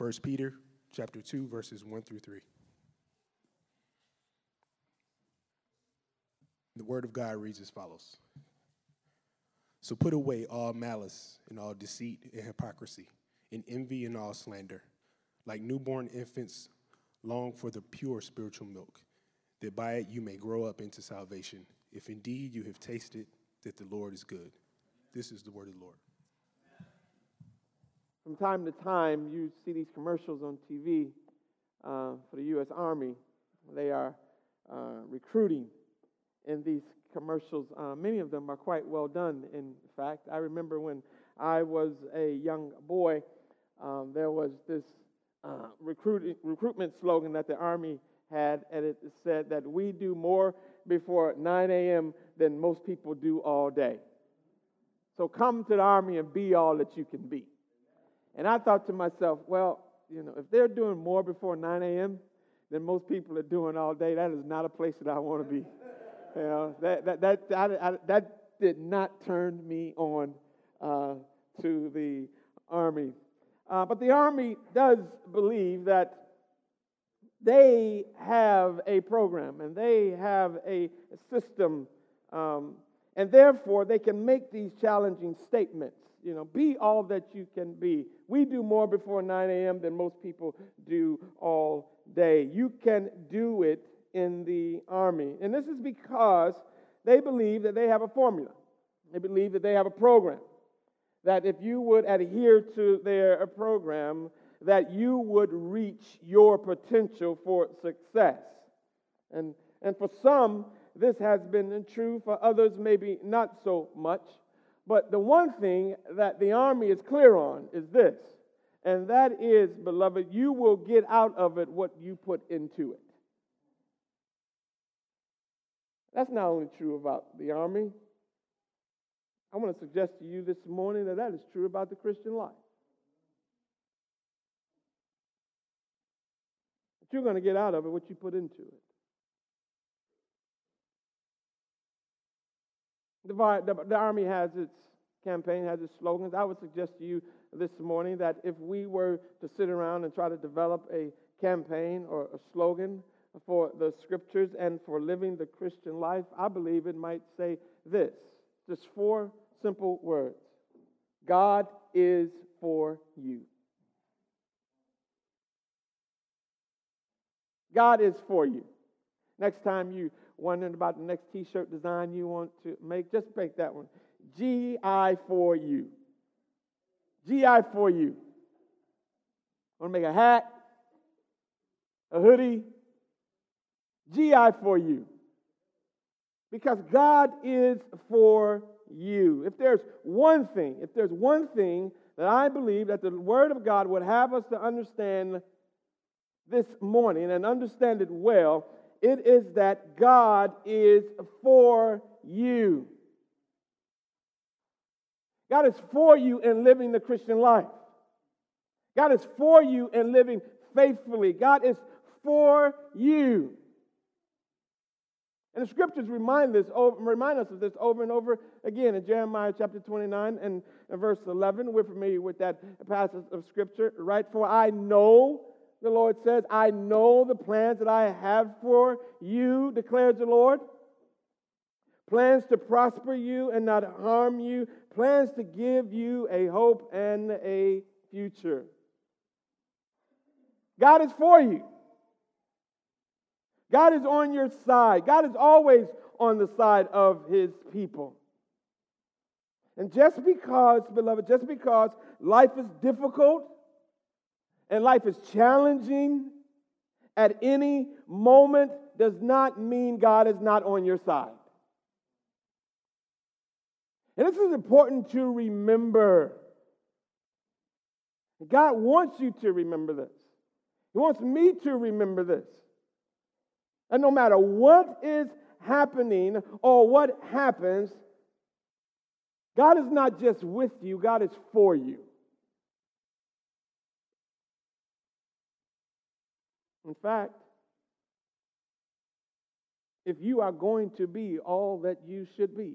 1 Peter chapter 2 verses 1 through 3. The word of God reads as follows. So put away all malice and all deceit and hypocrisy and envy and all slander. Like newborn infants, long for the pure spiritual milk, that by it you may grow up into salvation, if indeed you have tasted that the Lord is good. This is the word of the Lord. From time to time, you see these commercials on TV uh, for the U.S. Army. They are uh, recruiting in these commercials. Uh, many of them are quite well done, in fact. I remember when I was a young boy, um, there was this uh, recruiting, recruitment slogan that the Army had, and it said that we do more before 9 a.m. than most people do all day. So come to the Army and be all that you can be. And I thought to myself, well, you know, if they're doing more before 9 a.m. than most people are doing all day, that is not a place that I want to be. You know, that, that, that, I, I, that did not turn me on uh, to the Army. Uh, but the Army does believe that they have a program and they have a system, um, and therefore they can make these challenging statements. You know, be all that you can be. We do more before 9 a.m. than most people do all day. You can do it in the army. And this is because they believe that they have a formula, they believe that they have a program. That if you would adhere to their uh, program, that you would reach your potential for success. And, and for some, this has been true. For others, maybe not so much. But the one thing that the army is clear on is this, and that is, beloved, you will get out of it what you put into it. That's not only true about the army. I want to suggest to you this morning that that is true about the Christian life. That you're going to get out of it what you put into it. The, the, the Army has its campaign, has its slogans. I would suggest to you this morning that if we were to sit around and try to develop a campaign or a slogan for the scriptures and for living the Christian life, I believe it might say this just four simple words God is for you. God is for you. Next time you wondering about the next t-shirt design you want to make, just make that one. GI for you. GI for you. Want to make a hat, a hoodie, GI for you. Because God is for you. If there's one thing, if there's one thing that I believe that the Word of God would have us to understand this morning and understand it well, it is that God is for you. God is for you in living the Christian life. God is for you in living faithfully. God is for you. And the scriptures remind, this, remind us of this over and over again in Jeremiah chapter 29 and, and verse 11. We're familiar with that passage of scripture, right? For I know, the Lord says, I know the plans that I have for you, declares the Lord. Plans to prosper you and not harm you, plans to give you a hope and a future. God is for you. God is on your side. God is always on the side of his people. And just because, beloved, just because life is difficult and life is challenging at any moment does not mean God is not on your side. And this is important to remember. God wants you to remember this. He wants me to remember this. And no matter what is happening or what happens, God is not just with you, God is for you. In fact, if you are going to be all that you should be,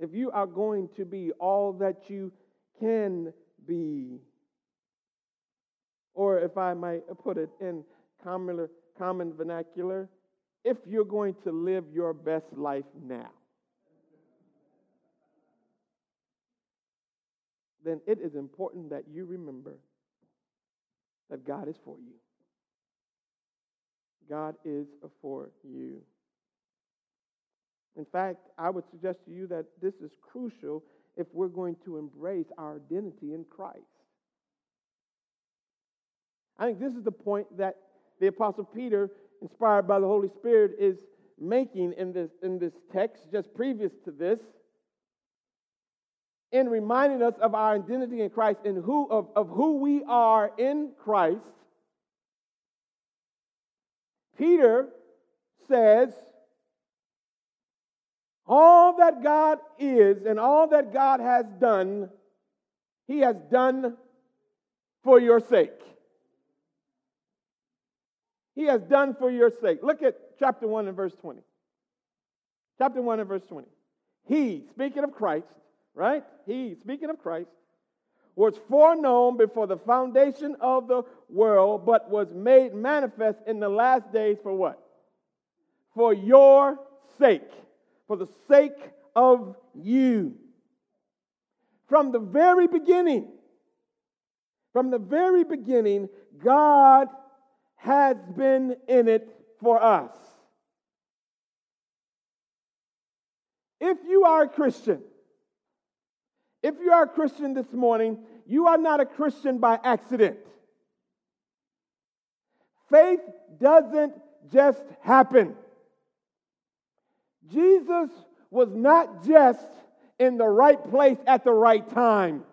if you are going to be all that you can be, Or if I might put it in common, common vernacular, if you're going to live your best life now, then it is important that you remember that God is for you. God is for you. In fact, I would suggest to you that this is crucial if we're going to embrace our identity in Christ. I think this is the point that the Apostle Peter, inspired by the Holy Spirit, is making in this, in this text just previous to this in reminding us of our identity in Christ and who of, of who we are in Christ, Peter says, all that God is and all that God has done, He has done for your sake. He has done for your sake. Look at chapter 1 and verse 20. Chapter 1 and verse 20. He, speaking of Christ, right? He, speaking of Christ, was foreknown before the foundation of the world, but was made manifest in the last days for what? For your sake, for the sake of you. From the very beginning, from the very beginning, God has been in it for us. If you are a Christian, if you are a Christian this morning, you are not a Christian by accident. Faith doesn't just happen. Jesus was not just in the right place at the right time.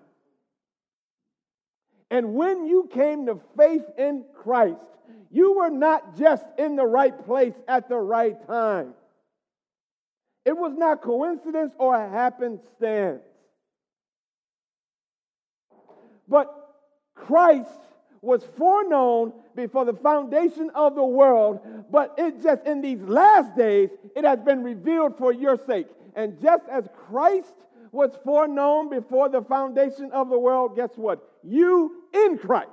And when you came to faith in Christ, you were not just in the right place at the right time. It was not coincidence or happenstance. But Christ was foreknown before the foundation of the world, but it just in these last days, it has been revealed for your sake. And just as Christ was foreknown before the foundation of the world, guess what? You in Christ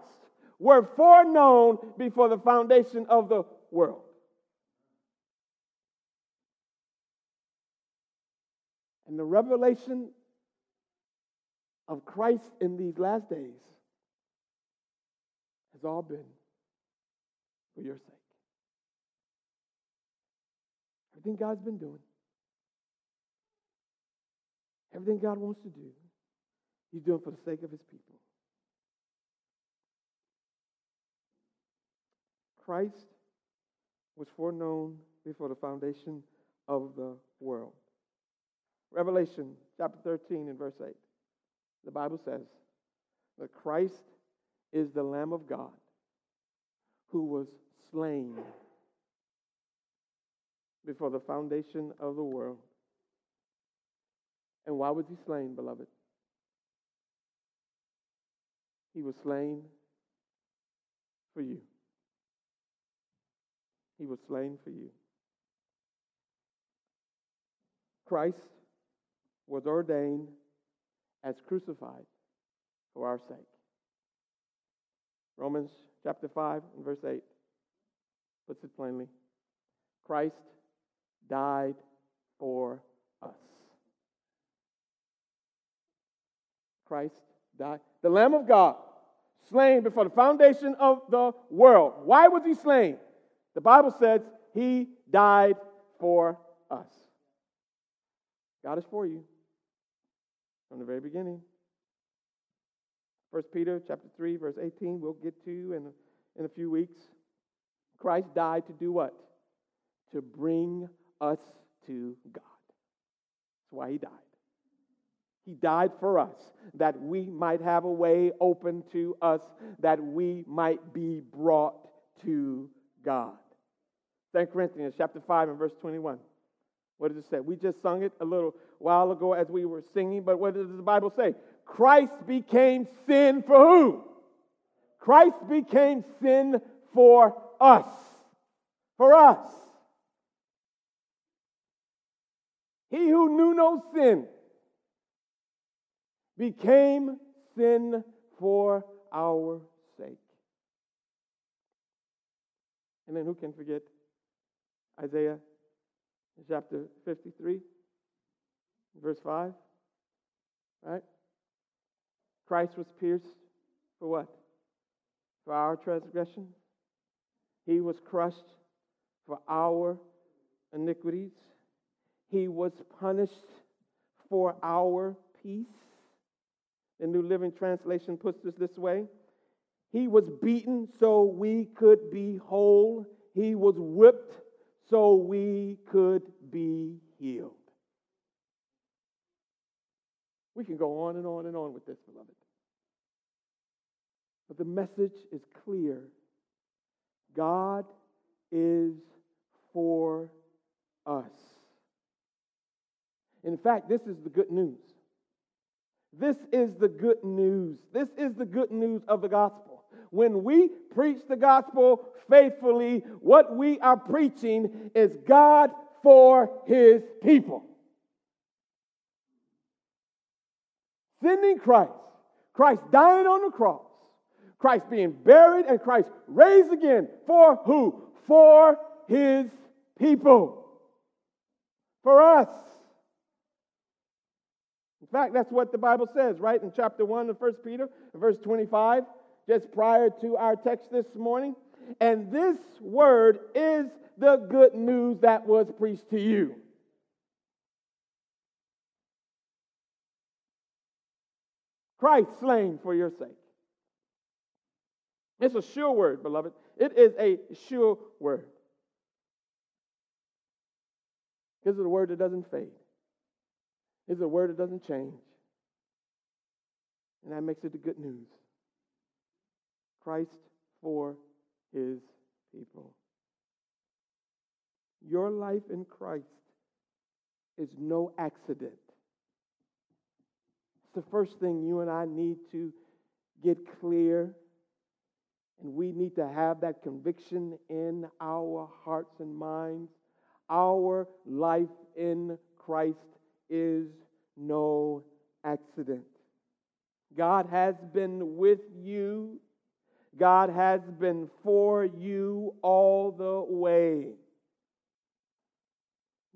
were foreknown before the foundation of the world. And the revelation of Christ in these last days has all been for your sake. Everything God's been doing, everything God wants to do, He's doing for the sake of His people. Christ was foreknown before the foundation of the world. Revelation chapter 13 and verse 8. The Bible says that Christ is the Lamb of God who was slain before the foundation of the world. And why was he slain, beloved? He was slain for you. He was slain for you. Christ was ordained as crucified for our sake. Romans chapter 5 and verse 8 puts it plainly Christ died for us. Christ died. The Lamb of God, slain before the foundation of the world. Why was he slain? The Bible says he died for us. God is for you from the very beginning. 1 Peter chapter 3, verse 18, we'll get to in in a few weeks. Christ died to do what? To bring us to God. That's why he died. He died for us that we might have a way open to us, that we might be brought to God. 2 Corinthians chapter 5 and verse 21. What does it say? We just sung it a little while ago as we were singing, but what does the Bible say? Christ became sin for who? Christ became sin for us. For us. He who knew no sin became sin for our sake. And then who can forget Isaiah chapter 53, verse 5? Right? Christ was pierced for what? For our transgression. He was crushed for our iniquities. He was punished for our peace. The New Living Translation puts this this way He was beaten so we could be whole, He was whipped so we could be healed. We can go on and on and on with this, beloved. But the message is clear God is for us. In fact, this is the good news. This is the good news. This is the good news of the gospel. When we preach the gospel faithfully, what we are preaching is God for his people. Sending Christ, Christ dying on the cross, Christ being buried, and Christ raised again. For who? For his people. For us. In fact, that's what the Bible says, right? In chapter 1 of 1 Peter, verse 25, just prior to our text this morning. And this word is the good news that was preached to you. Christ slain for your sake. It's a sure word, beloved. It is a sure word. This is a word that doesn't fade. It's a word that doesn't change. And that makes it the good news. Christ for his people. Your life in Christ is no accident. It's the first thing you and I need to get clear. And we need to have that conviction in our hearts and minds. Our life in Christ is no accident. God has been with you. God has been for you all the way.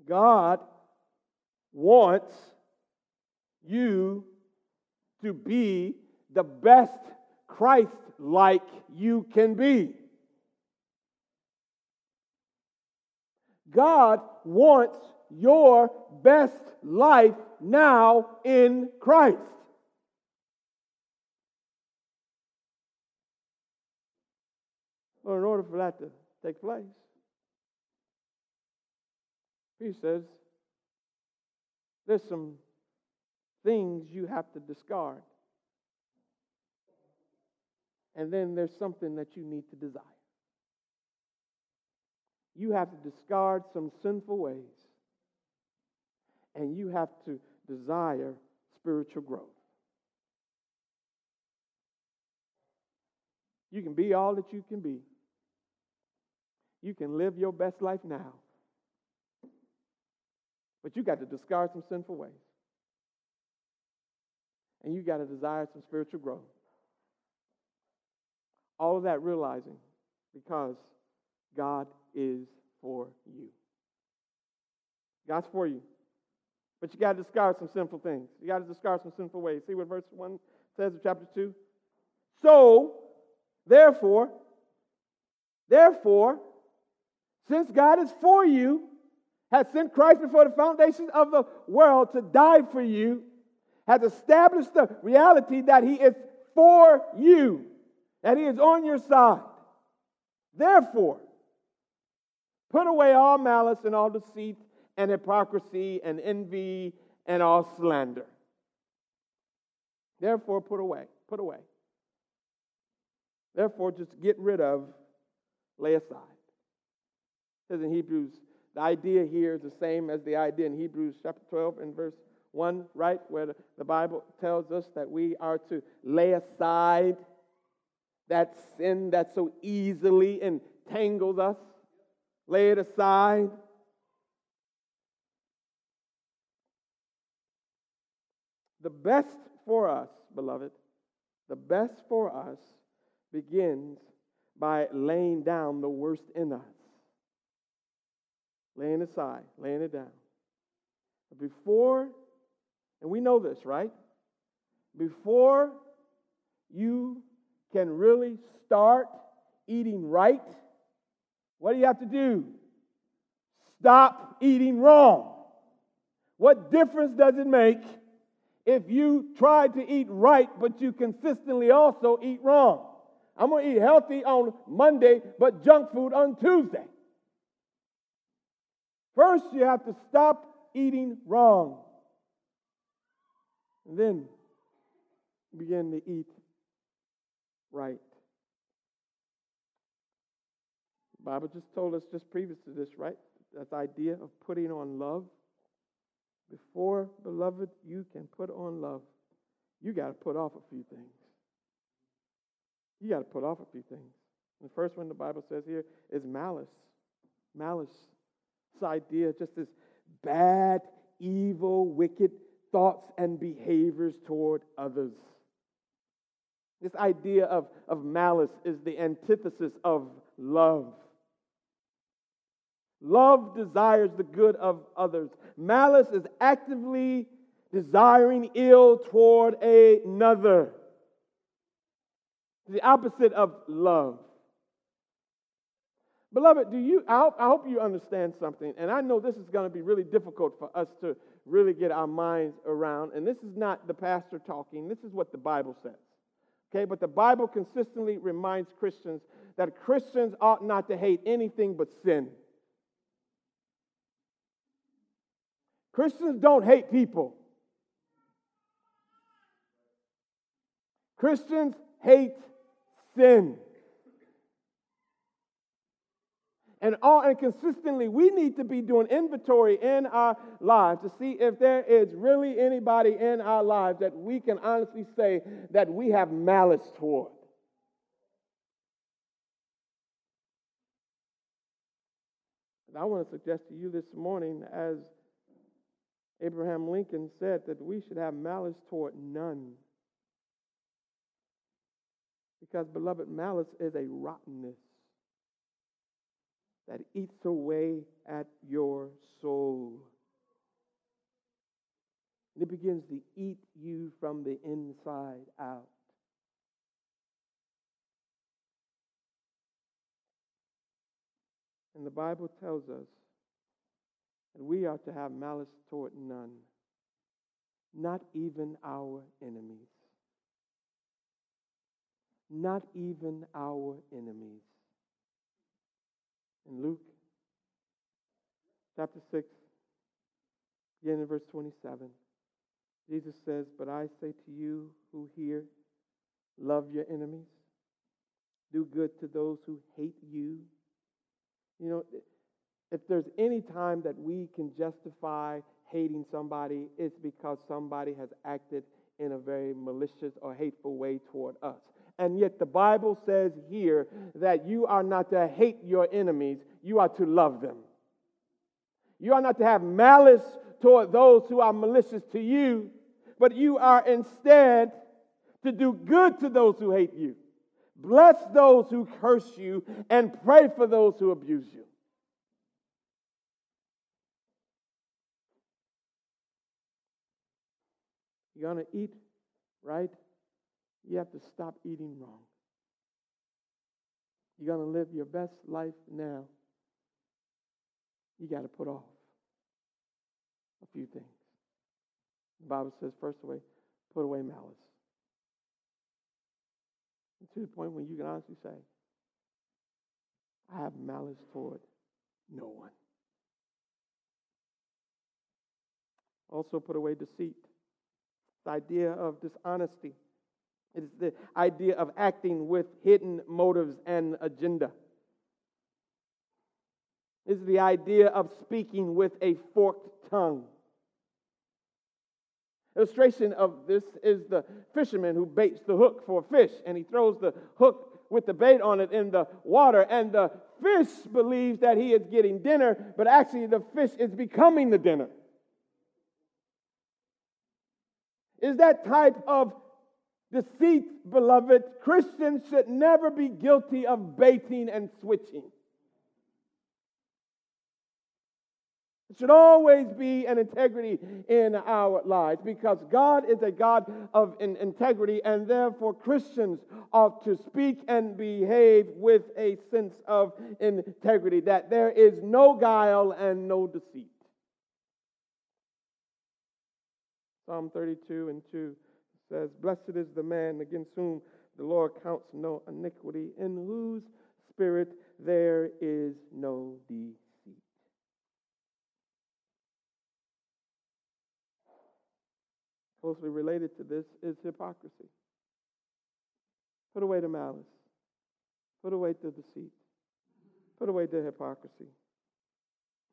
God wants you to be the best Christ like you can be. God wants your best life now in Christ. Well, in order for that to take place, he says there's some things you have to discard. And then there's something that you need to desire. You have to discard some sinful ways. And you have to desire spiritual growth. You can be all that you can be. You can live your best life now. But you got to discard some sinful ways. And you got to desire some spiritual growth. All of that realizing because God is for you. God's for you. But you got to discard some sinful things. You got to discard some sinful ways. See what verse 1 says in chapter 2? So, therefore, therefore, since God is for you, has sent Christ before the foundations of the world to die for you, has established the reality that He is for you, that He is on your side. Therefore, put away all malice and all deceit and hypocrisy and envy and all slander. Therefore, put away, put away. Therefore, just get rid of, lay aside. Says in Hebrews, the idea here is the same as the idea in Hebrews chapter 12 and verse 1, right? Where the Bible tells us that we are to lay aside that sin that so easily entangles us. Lay it aside. The best for us, beloved, the best for us begins by laying down the worst in us. Laying aside, laying it down. Before, and we know this, right? Before you can really start eating right, what do you have to do? Stop eating wrong. What difference does it make if you try to eat right, but you consistently also eat wrong? I'm going to eat healthy on Monday, but junk food on Tuesday. First, you have to stop eating wrong. And then begin to eat right. The Bible just told us just previous to this, right? That idea of putting on love. Before, beloved, you can put on love, you got to put off a few things. You got to put off a few things. The first one the Bible says here is malice. Malice. This idea, just this bad, evil, wicked thoughts and behaviors toward others. This idea of, of malice is the antithesis of love. Love desires the good of others. Malice is actively desiring ill toward another. The opposite of love. Beloved, do you I hope, you understand something, and I know this is going to be really difficult for us to really get our minds around. And this is not the pastor talking, this is what the Bible says. Okay, but the Bible consistently reminds Christians that Christians ought not to hate anything but sin. Christians don't hate people. Christians hate sin. And all and consistently, we need to be doing inventory in our lives to see if there is really anybody in our lives that we can honestly say that we have malice toward. And I want to suggest to you this morning, as Abraham Lincoln said, that we should have malice toward none. Because, beloved, malice is a rottenness that eats away at your soul. And it begins to eat you from the inside out. And the Bible tells us that we are to have malice toward none, not even our enemies. Not even our enemies in Luke chapter 6, beginning in verse 27. Jesus says, But I say to you who hear, love your enemies, do good to those who hate you. You know, if there's any time that we can justify hating somebody, it's because somebody has acted in a very malicious or hateful way toward us. And yet the Bible says here that you are not to hate your enemies, you are to love them. You are not to have malice toward those who are malicious to you, but you are instead to do good to those who hate you. Bless those who curse you and pray for those who abuse you. You're going to eat right you have to stop eating wrong. You're going to live your best life now. You got to put off a few things. The Bible says, first away, put away malice. And to the point when you can honestly say, I have malice toward no one. Also, put away deceit, the idea of dishonesty. It is the idea of acting with hidden motives and agenda. It is the idea of speaking with a forked tongue. Illustration of this is the fisherman who baits the hook for a fish and he throws the hook with the bait on it in the water, and the fish believes that he is getting dinner, but actually the fish is becoming the dinner. Is that type of deceit, beloved. Christians should never be guilty of baiting and switching. It should always be an integrity in our lives because God is a God of integrity, and therefore Christians ought to speak and behave with a sense of integrity, that there is no guile and no deceit. Psalm 32 and 2 says, Blessed is the man against whom the Lord counts no iniquity, in whose spirit there is no deceit. Closely related to this is hypocrisy. Put away the malice. Put away the deceit. Put away the hypocrisy.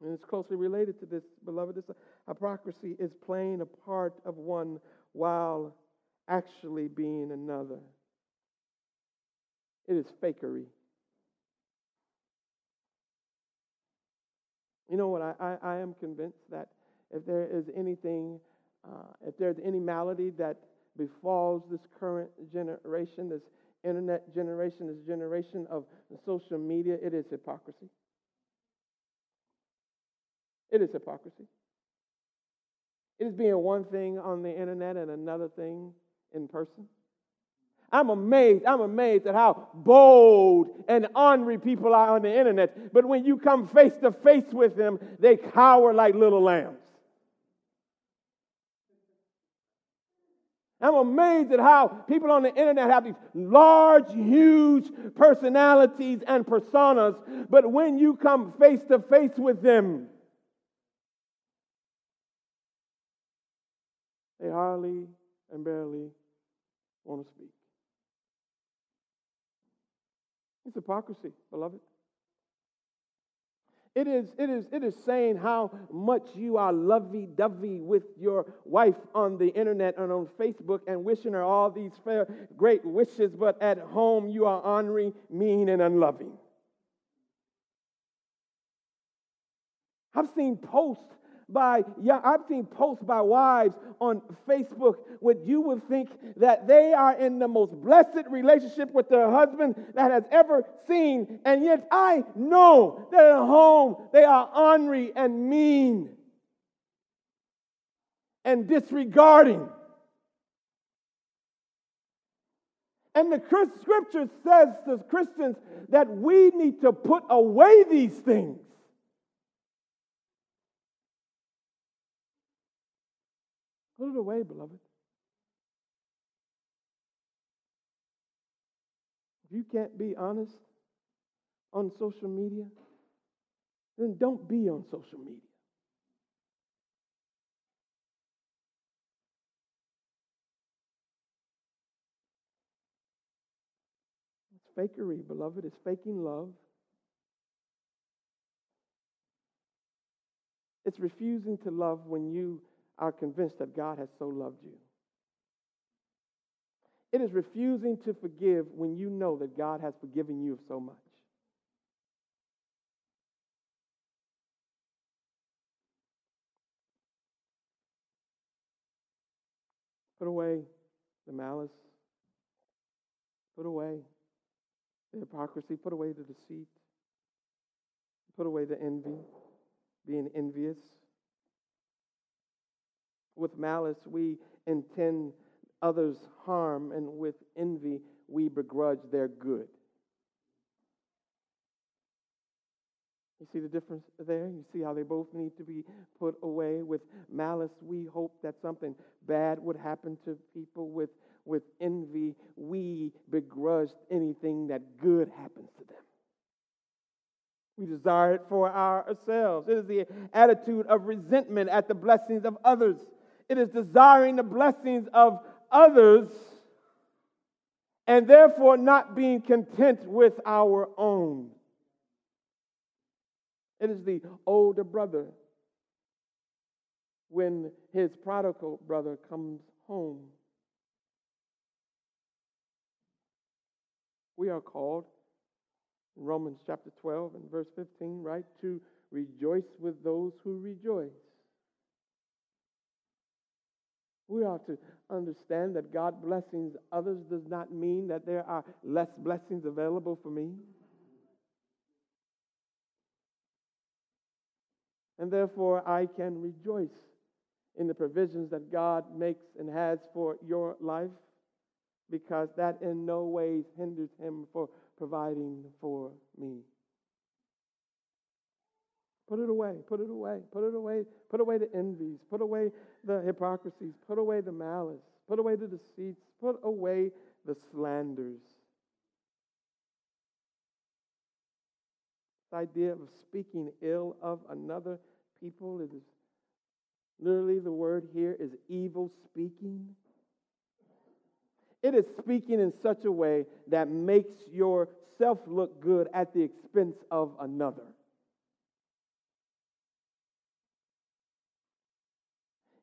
And it's closely related to this, beloved. This hypocrisy is playing a part of one while actually being another. It is fakery. You know what? I, I, I am convinced that if there is anything, uh, if there's any malady that befalls this current generation, this internet generation, this generation of social media, it is hypocrisy. It is hypocrisy. It is being one thing on the internet and another thing in person. I'm amazed. I'm amazed at how bold and ornery people are on the internet. But when you come face to face with them, they cower like little lambs. I'm amazed at how people on the internet have these large, huge personalities and personas, but when you come face to face with them, they hardly and barely want to speak. It's hypocrisy, beloved. It is, it is, it is saying how much you are lovey dovey with your wife on the internet and on Facebook and wishing her all these fair, great wishes, but at home you are ornery, mean, and unloving. I've seen posts by, yeah, I've seen posts by wives on Facebook where you would think that they are in the most blessed relationship with their husband that has ever seen. And yet I know that at home they are ornery and mean and disregarding. And the scripture says to Christians that we need to put away these things. Put it away, beloved. If you can't be honest on social media, then don't be on social media. It's fakery, beloved. It's faking love. It's refusing to love when you are convinced that God has so loved you. It is refusing to forgive when you know that God has forgiven you of so much. Put away the malice. Put away the hypocrisy. Put away the deceit. Put away the envy, being envious. With malice, we intend others harm, and with envy, we begrudge their good. You see the difference there? You see how they both need to be put away. With malice, we hope that something bad would happen to people. With, with envy, we begrudge anything that good happens to them. We desire it for ourselves. It is the attitude of resentment at the blessings of others. It is desiring the blessings of others and therefore not being content with our own. It is the older brother when his prodigal brother comes home. We are called Romans chapter 12 and verse 15, right, to rejoice with those who rejoice We ought to understand that God blessings others does not mean that there are less blessings available for me. And therefore, I can rejoice in the provisions that God makes and has for your life because that in no ways hinders Him for providing for me. Put it away, put it away, put it away, put away the envies, put away the hypocrisies, put away the malice, put away the deceits, put away the slanders. This idea of speaking ill of another people, it is literally the word here is evil speaking. It is speaking in such a way that makes yourself look good at the expense of another.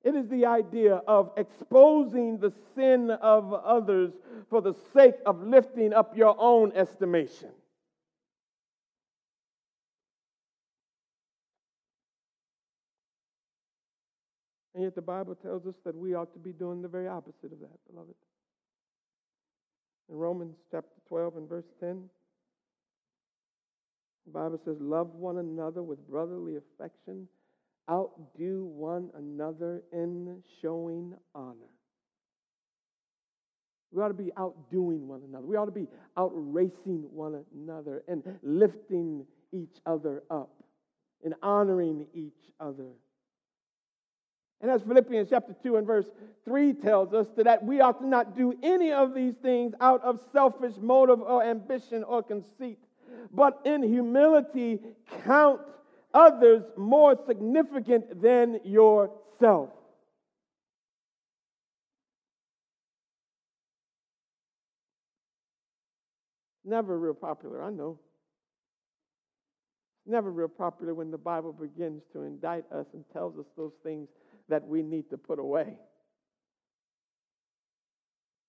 It is the idea of exposing the sin of others for the sake of lifting up your own estimation. And yet the Bible tells us that we ought to be doing the very opposite of that, beloved. In Romans chapter 12 and verse 10, the Bible says, Love one another with brotherly affection outdo one another in showing honor. We ought to be outdoing one another. We ought to be outracing one another and lifting each other up and honoring each other. And as Philippians chapter 2 and verse 3 tells us, that we ought to not do any of these things out of selfish motive or ambition or conceit, but in humility count others more significant than yourself. Never real popular, I know. Never real popular when the Bible begins to indict us and tells us those things that we need to put away.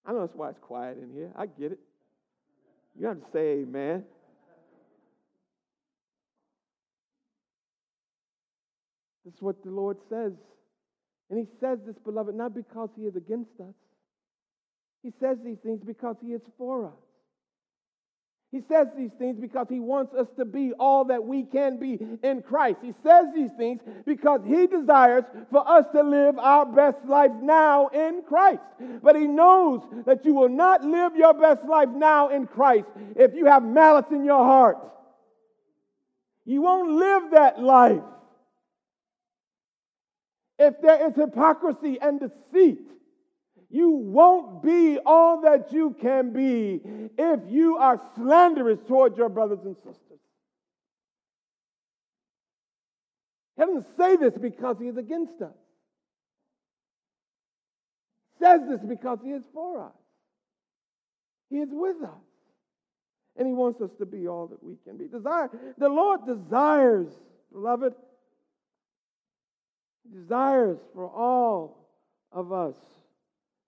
I know that's why it's quiet in here. I get it. You have to say amen. This is what the Lord says. And He says this, beloved, not because He is against us. He says these things because He is for us. He says these things because he wants us to be all that we can be in Christ. He says these things because he desires for us to live our best life now in Christ. But he knows that you will not live your best life now in Christ if you have malice in your heart. You won't live that life if there is hypocrisy and deceit, you won't be all that you can be if you are slanderous toward your brothers and sisters. He doesn't say this because he is against us. He says this because he is for us. He is with us. And he wants us to be all that we can be. Desire, the Lord desires, beloved, desires for all of us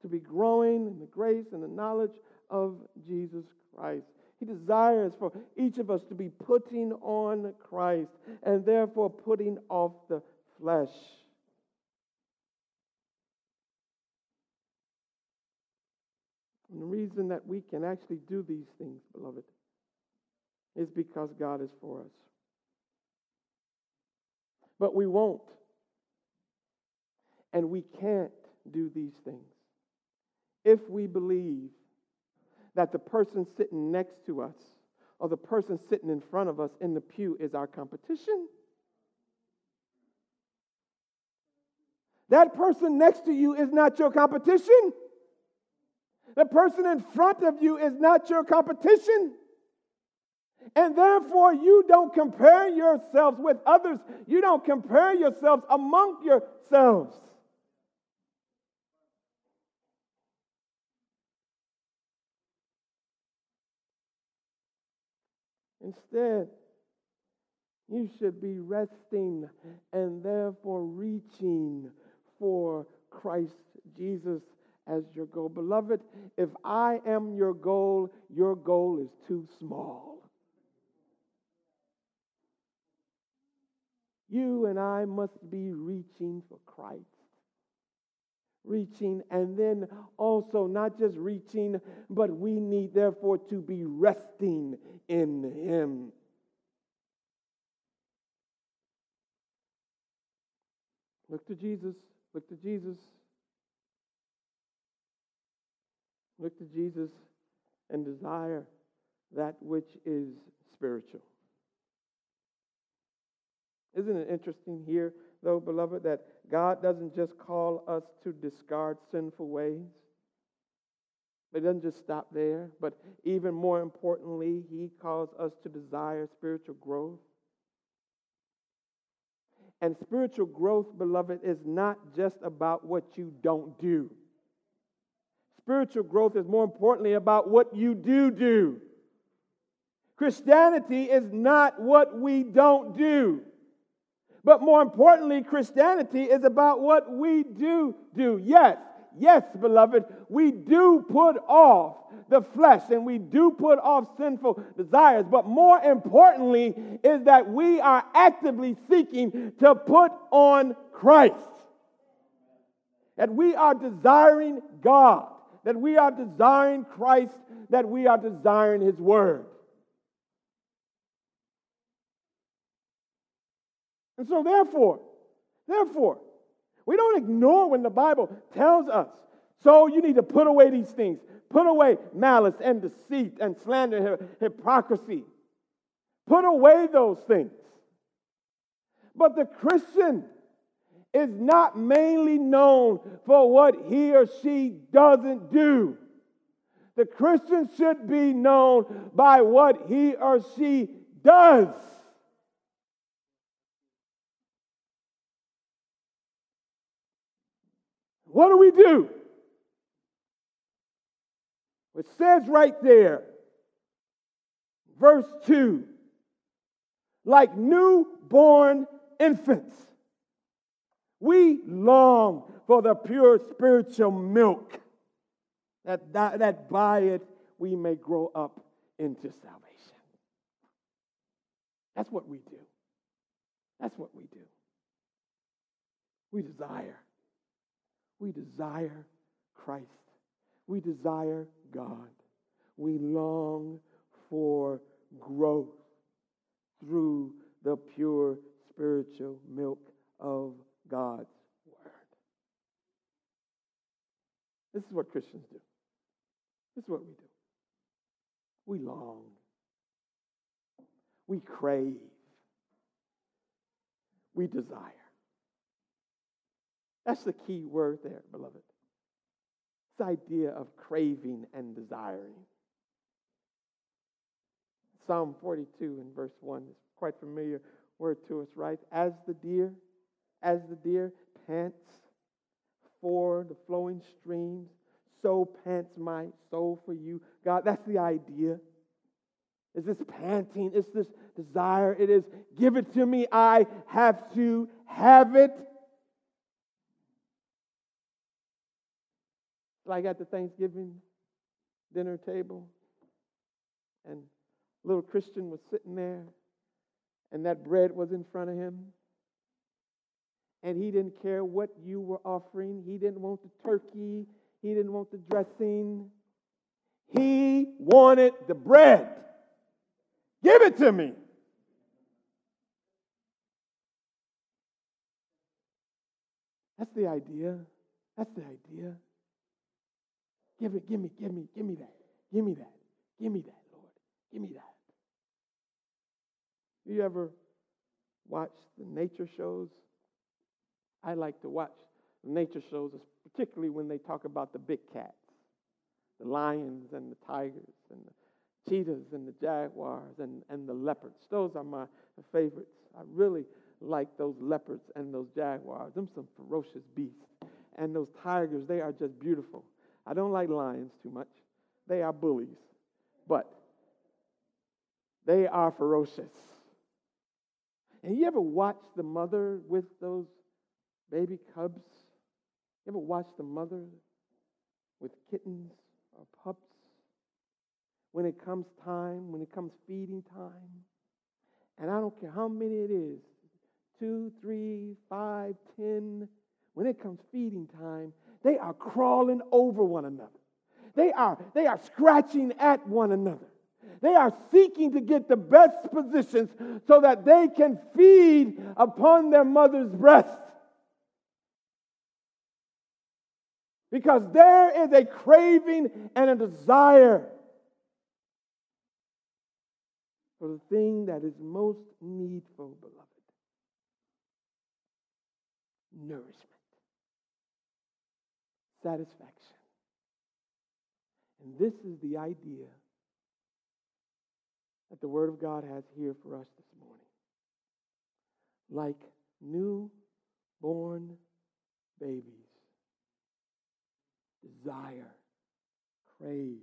to be growing in the grace and the knowledge of Jesus Christ. He desires for each of us to be putting on Christ and therefore putting off the flesh. And the reason that we can actually do these things, beloved, is because God is for us. But we won't and we can't do these things if we believe that the person sitting next to us or the person sitting in front of us in the pew is our competition. That person next to you is not your competition. The person in front of you is not your competition. And therefore, you don't compare yourselves with others. You don't compare yourselves among yourselves. Instead, you should be resting and therefore reaching for Christ Jesus as your goal. Beloved, if I am your goal, your goal is too small. You and I must be reaching for Christ, reaching, and then also not just reaching, but we need therefore to be resting in Him. Look to Jesus. Look to Jesus. Look to Jesus and desire that which is spiritual. Isn't it interesting here, though, beloved, that God doesn't just call us to discard sinful ways? It doesn't just stop there, but even more importantly, He calls us to desire spiritual growth. And spiritual growth, beloved, is not just about what you don't do. Spiritual growth is more importantly about what you do do. Christianity is not what we don't do. But more importantly, Christianity is about what we do do. Yes, yes, beloved, we do put off the flesh and we do put off sinful desires. But more importantly, is that we are actively seeking to put on Christ. That we are desiring God, that we are desiring Christ, that we are desiring His Word. And so, therefore, therefore, we don't ignore when the Bible tells us, so you need to put away these things. Put away malice and deceit and slander and hypocrisy. Put away those things. But the Christian is not mainly known for what he or she doesn't do. The Christian should be known by what he or she does. What do we do? It says right there, verse 2 like newborn infants, we long for the pure spiritual milk that, that, that by it we may grow up into salvation. That's what we do. That's what we do. We desire we desire Christ. We desire God. We long for growth through the pure spiritual milk of God's Word. This is what Christians do. This is what we do. We long. We crave. We desire. That's the key word there, beloved. This idea of craving and desiring. Psalm 42 and verse 1 is quite familiar word to us, right? As the deer, as the deer pants for the flowing streams, so pants my soul for you. God, that's the idea. Is this panting? Is this desire? It is give it to me. I have to have it. Like at the Thanksgiving dinner table, and little Christian was sitting there, and that bread was in front of him. And he didn't care what you were offering. He didn't want the turkey. He didn't want the dressing. He wanted the bread. Give it to me. That's the idea. That's the idea. Give it, give me, give me, give me that. Give me that. Give me that, Lord. Give me that. You ever watch the nature shows? I like to watch the nature shows, particularly when they talk about the big cats, the lions and the tigers and the cheetahs and the jaguars and, and the leopards. Those are my favorites. I really like those leopards and those jaguars. Them some ferocious beasts. And those tigers, they are just beautiful. I don't like lions too much. They are bullies, but they are ferocious. And you ever watch the mother with those baby cubs? You ever watch the mother with kittens or pups? When it comes time, when it comes feeding time, and I don't care how many it is two, three, five, ten when it comes feeding time, They are crawling over one another. They are, they are scratching at one another. They are seeking to get the best positions so that they can feed upon their mother's breast. Because there is a craving and a desire for the thing that is most needful, beloved nourishment, satisfaction. And this is the idea that the Word of God has here for us this morning. Like new-born babies, desire, crave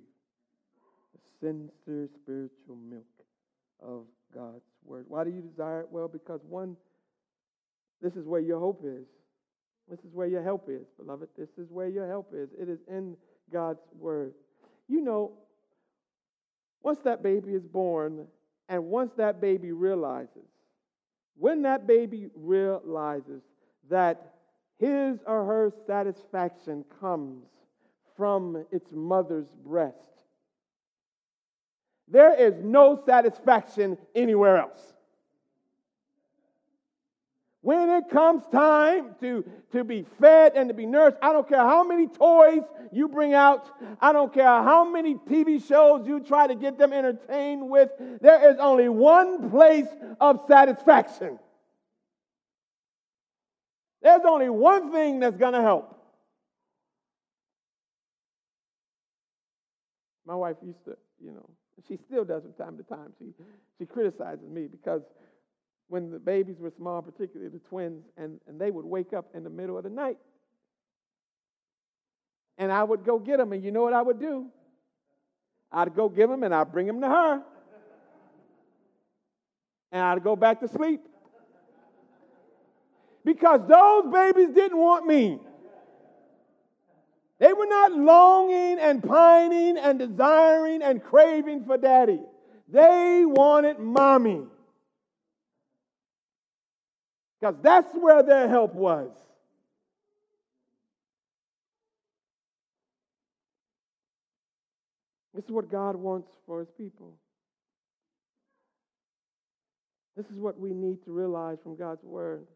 the sincere spiritual milk of God's Word. Why do you desire it? Well, because one, this is where your hope is. This is where your help is, beloved. This is where your help is. It is in God's Word. You know, once that baby is born, and once that baby realizes, when that baby realizes that his or her satisfaction comes from its mother's breast, there is no satisfaction anywhere else. When it comes time to, to be fed and to be nourished, I don't care how many toys you bring out, I don't care how many TV shows you try to get them entertained with, there is only one place of satisfaction. There's only one thing that's going to help. My wife used to, you know, she still does from time to time. She, she criticizes me because when the babies were small, particularly the twins, and, and they would wake up in the middle of the night. And I would go get them, and you know what I would do? I'd go give them, and I'd bring them to her. And I'd go back to sleep. Because those babies didn't want me. They were not longing and pining and desiring and craving for daddy. They wanted mommy. Because that's where their help was. This is what God wants for his people. This is what we need to realize from God's word.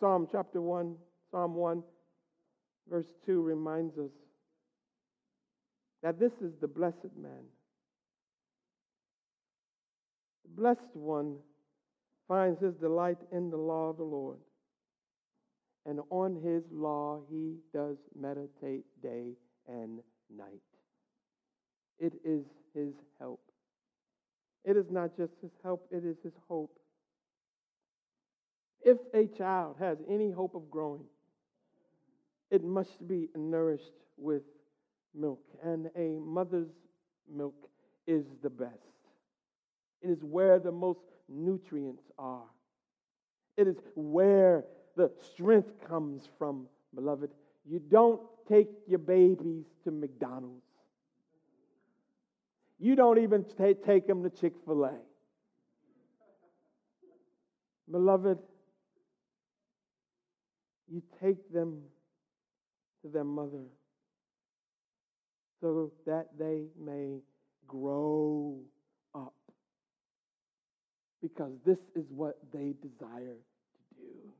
Psalm chapter 1, Psalm 1, verse 2 reminds us that this is the blessed man. The blessed one finds his delight in the law of the Lord, and on his law he does meditate day and night. It is his help. It is not just his help, it is his hope. If a child has any hope of growing, it must be nourished with milk, and a mother's milk is the best. It is where the most nutrients are. It is where the strength comes from, beloved. You don't take your babies to McDonald's. You don't even t- take them to Chick fil A. Beloved, you take them to their mother so that they may grow. Because this is what they desire to do.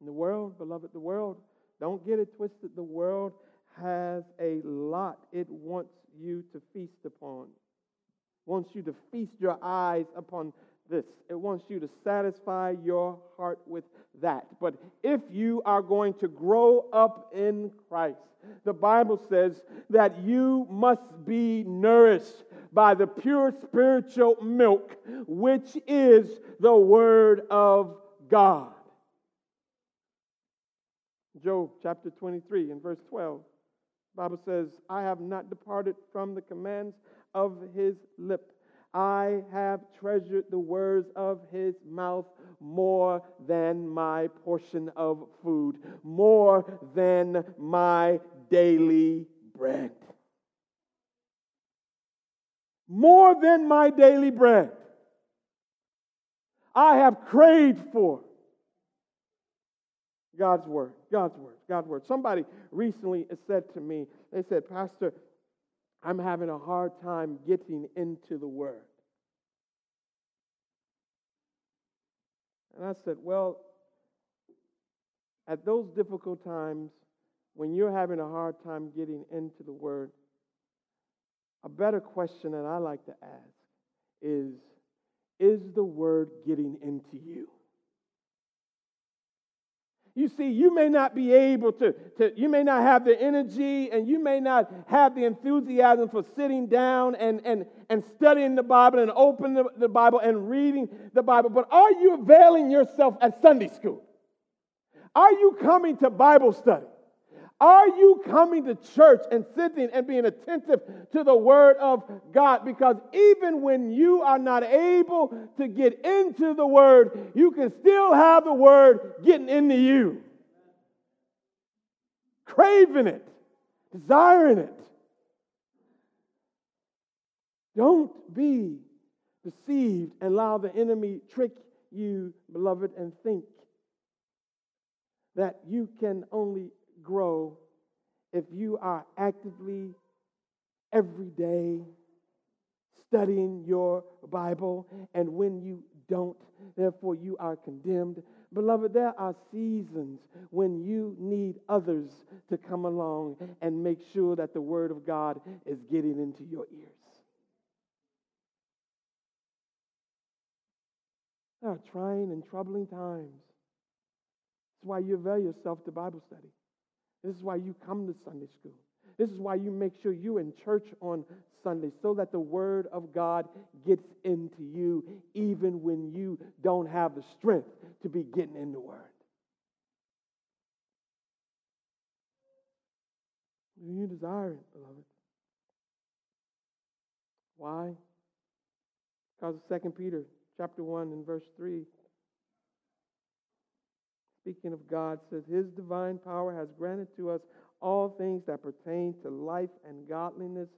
In the world, beloved, the world, don't get it twisted. The world has a lot it wants you to feast upon, wants you to feast your eyes upon this. It wants you to satisfy your heart with that. But if you are going to grow up in Christ, the Bible says that you must be nourished by the pure spiritual milk, which is the Word of God. Job chapter 23 and verse 12. The Bible says, I have not departed from the commands of his lip. I have treasured the words of his mouth more than my portion of food, more than my daily bread. More than my daily bread. I have craved for. God's word, God's word, God's word. Somebody recently said to me, they said, Pastor, I'm having a hard time getting into the word. And I said, Well, at those difficult times, when you're having a hard time getting into the word, a better question that I like to ask is Is the word getting into you? You see, you may not be able to, to, you may not have the energy and you may not have the enthusiasm for sitting down and, and, and studying the Bible and opening the, the Bible and reading the Bible, but are you availing yourself at Sunday school? Are you coming to Bible study? Are you coming to church and sitting and being attentive to the Word of God? Because even when you are not able to get into the Word, you can still have the Word getting into you. Craving it, desiring it. Don't be deceived and allow the enemy trick you, beloved, and think that you can only grow if you are actively every day studying your Bible, and when you don't, therefore you are condemned. Beloved, there are seasons when you need others to come along and make sure that the Word of God is getting into your ears. There are trying and troubling times. That's why you avail yourself to Bible study. This is why you come to Sunday school. This is why you make sure you're in church on Sunday so that the Word of God gets into you even when you don't have the strength to be getting in the Word. Do you desire it, beloved? Why? Because of 2 Peter chapter 1 and verse 3 speaking of God, says, His divine power has granted to us all things that pertain to life and godliness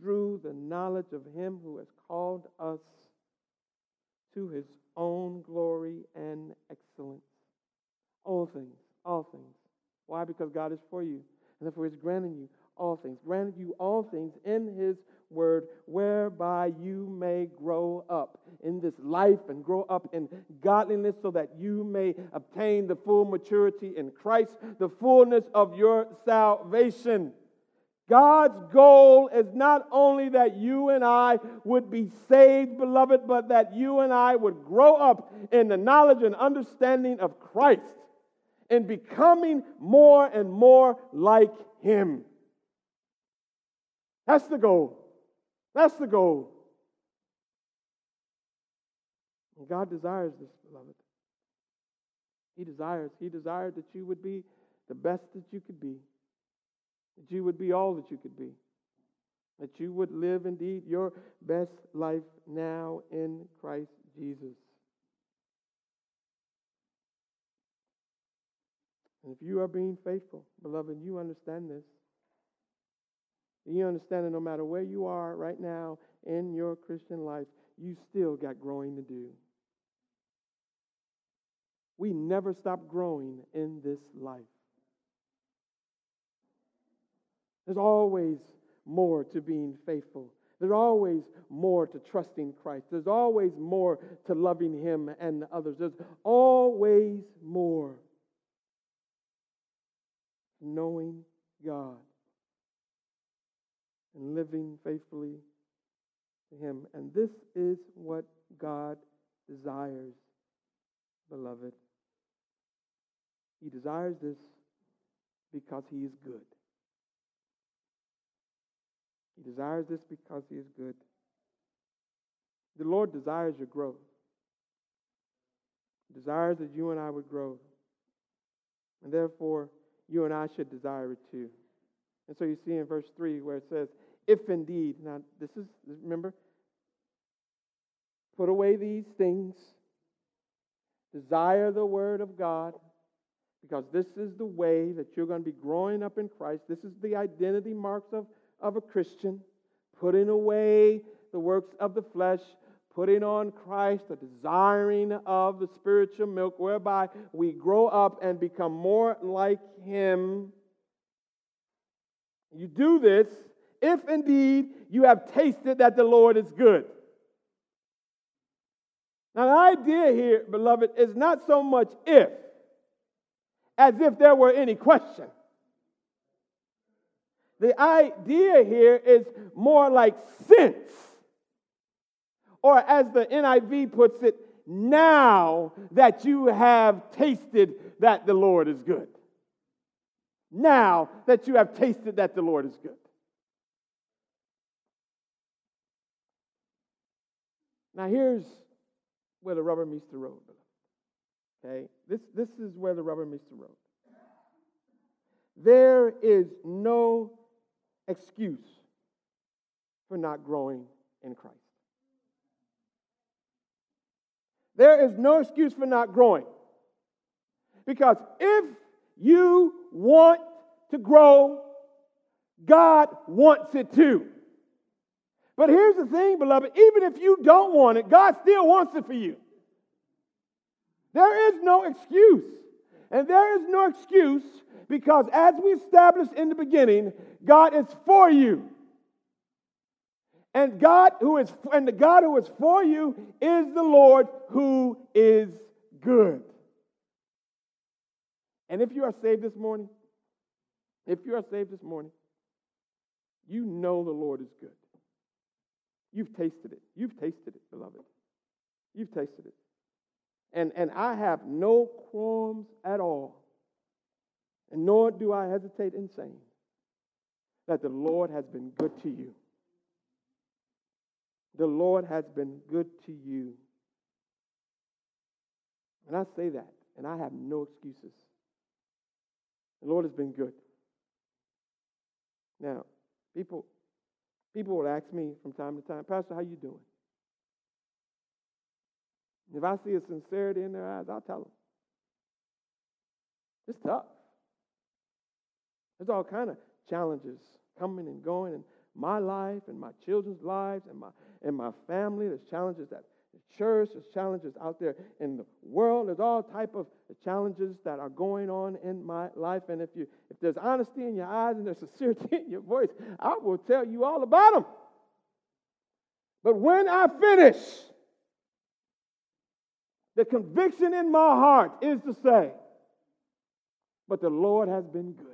through the knowledge of Him who has called us to His own glory and excellence. All things, all things. Why? Because God is for you, and therefore He's granting you all things, granted you all things in His word, whereby you may grow up in this life and grow up in godliness so that you may obtain the full maturity in Christ, the fullness of your salvation. God's goal is not only that you and I would be saved, beloved, but that you and I would grow up in the knowledge and understanding of Christ and becoming more and more like Him. That's the goal. That's the goal. And God desires this, beloved. He desires. He desired that you would be the best that you could be, that you would be all that you could be, that you would live indeed your best life now in Christ Jesus. And if you are being faithful, beloved, you understand this. You understand that no matter where you are right now in your Christian life, you still got growing to do. We never stop growing in this life. There's always more to being faithful. There's always more to trusting Christ. There's always more to loving Him and others. There's always more knowing God and living faithfully to Him. And this is what God desires, beloved. He desires this because He is good. He desires this because He is good. The Lord desires your growth. Desires that you and I would grow. And therefore, you and I should desire it too. And so you see in verse 3 where it says, if indeed, now this is, remember, put away these things, desire the word of God, because this is the way that you're going to be growing up in Christ. This is the identity marks of, of a Christian, putting away the works of the flesh, putting on Christ, the desiring of the spiritual milk, whereby we grow up and become more like Him. You do this if indeed you have tasted that the Lord is good. Now, the idea here, beloved, is not so much if, as if there were any question. The idea here is more like since, or as the NIV puts it, now that you have tasted that the Lord is good. Now that you have tasted that the Lord is good. Now, here's where the rubber meets the road. Okay? This, this is where the rubber meets the road. There is no excuse for not growing in Christ. There is no excuse for not growing. Because if you want to grow, God wants it too. But here's the thing, beloved even if you don't want it, God still wants it for you. There is no excuse. And there is no excuse because, as we established in the beginning, God is for you. And God who is and the God who is for you is the Lord who is good. And if you are saved this morning, if you are saved this morning, you know the Lord is good. You've tasted it. You've tasted it, beloved. You've tasted it. And, and I have no qualms at all, and nor do I hesitate in saying that the Lord has been good to you. The Lord has been good to you. And I say that, and I have no excuses. Lord has been good. Now, people, people will ask me from time to time, Pastor, how you doing? If I see a sincerity in their eyes, I'll tell them. It's tough. There's all kind of challenges coming and going in my life and my children's lives and my and my family. There's challenges that the church, there's challenges out there in the world. There's all type of challenges that are going on in my life. And if you if there's honesty in your eyes and there's sincerity in your voice, I will tell you all about them. But when I finish, the conviction in my heart is to say, but the Lord has been good.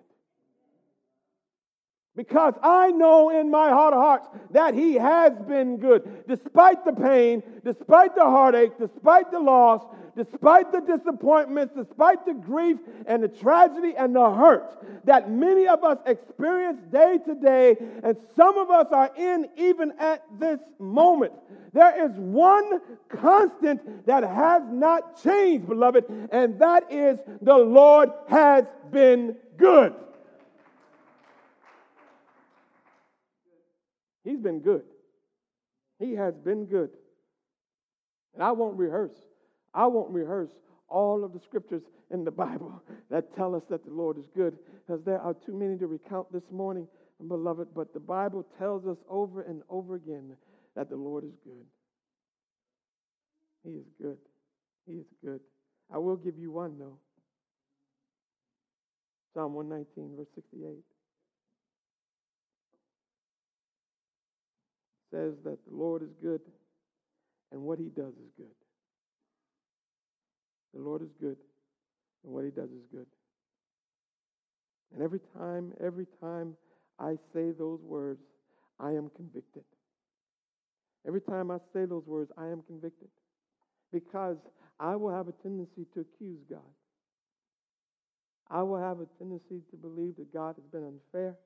Because I know in my heart of hearts that He has been good. Despite the pain, despite the heartache, despite the loss, despite the disappointments, despite the grief and the tragedy and the hurt that many of us experience day to day, and some of us are in even at this moment. There is one constant that has not changed, beloved, and that is the Lord has been good. He's been good. He has been good. And I won't rehearse. I won't rehearse all of the scriptures in the Bible that tell us that the Lord is good, because there are too many to recount this morning, beloved. But the Bible tells us over and over again that the Lord is good. He is good. He is good. I will give you one, though. Psalm 119, verse 68. Says that the Lord is good and what he does is good. The Lord is good and what he does is good. And every time, every time I say those words, I am convicted. Every time I say those words, I am convicted. Because I will have a tendency to accuse God. I will have a tendency to believe that God has been unfair.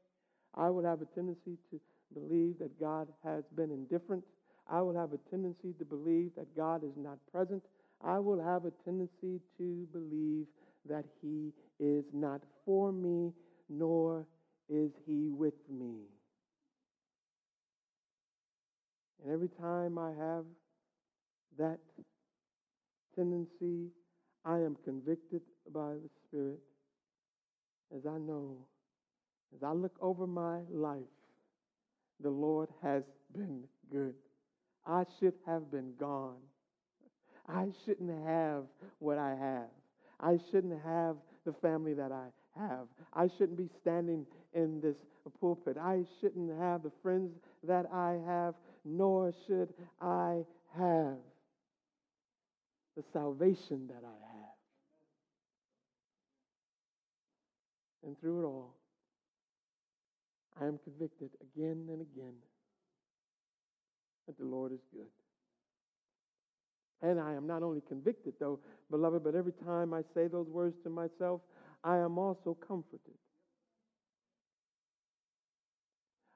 I will have a tendency to believe that God has been indifferent. I will have a tendency to believe that God is not present. I will have a tendency to believe that He is not for me, nor is He with me. And every time I have that tendency, I am convicted by the Spirit as I know, as I look over my life, the Lord has been good. I should have been gone. I shouldn't have what I have. I shouldn't have the family that I have. I shouldn't be standing in this pulpit. I shouldn't have the friends that I have, nor should I have the salvation that I have. And through it all, I am convicted again and again that the Lord is good. And I am not only convicted, though, beloved, but every time I say those words to myself, I am also comforted.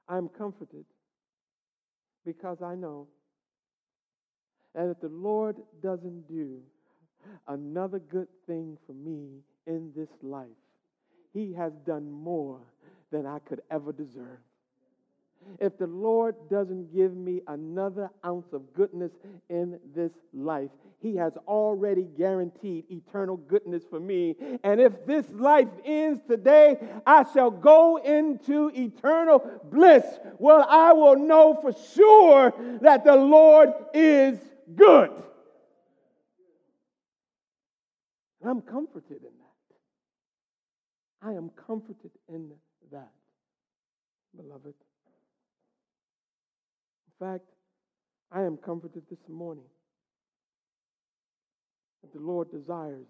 I am comforted because I know that if the Lord doesn't do another good thing for me in this life, He has done more than I could ever deserve. If the Lord doesn't give me another ounce of goodness in this life, He has already guaranteed eternal goodness for me. And if this life ends today, I shall go into eternal bliss. Well, I will know for sure that the Lord is good. I'm comforted in that. I am comforted in that, beloved. In fact, I am comforted this morning that the Lord desires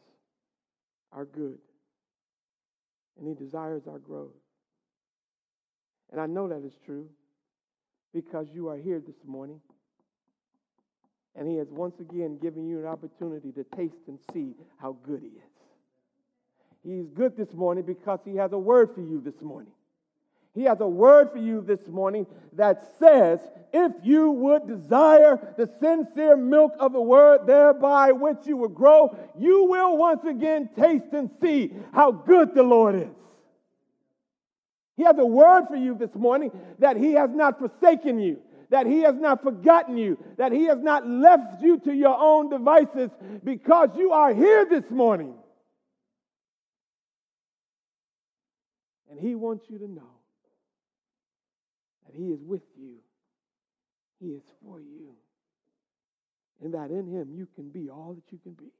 our good and He desires our growth. And I know that is true because you are here this morning and He has once again given you an opportunity to taste and see how good He is. He's good this morning because He has a word for you this morning. He has a word for you this morning that says, if you would desire the sincere milk of the word, thereby which you will grow, you will once again taste and see how good the Lord is. He has a word for you this morning that He has not forsaken you, that He has not forgotten you, that He has not left you to your own devices because you are here this morning. And He wants you to know that He is with you, He is for you, and that in Him you can be all that you can be.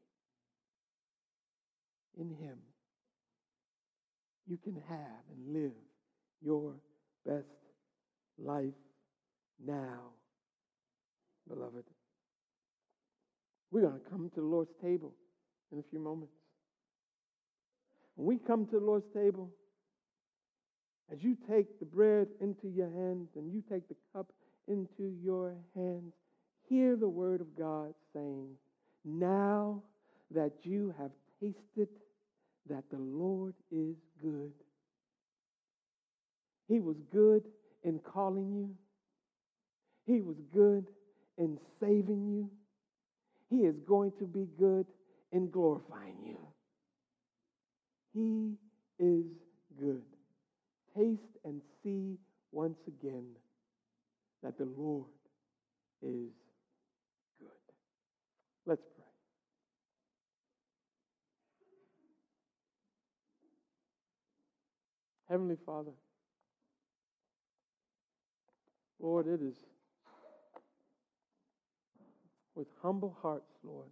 In Him, you can have and live your best life now, beloved. We're going to come to the Lord's table in a few moments. When we come to the Lord's table, as you take the bread into your hands and you take the cup into your hands, hear the word of God saying, Now that you have tasted that the Lord is good. He was good in calling you. He was good in saving you. He is going to be good in glorifying you. He is good taste and see once again that the Lord is good. Let's pray. Heavenly Father, Lord, it is with humble hearts, Lord,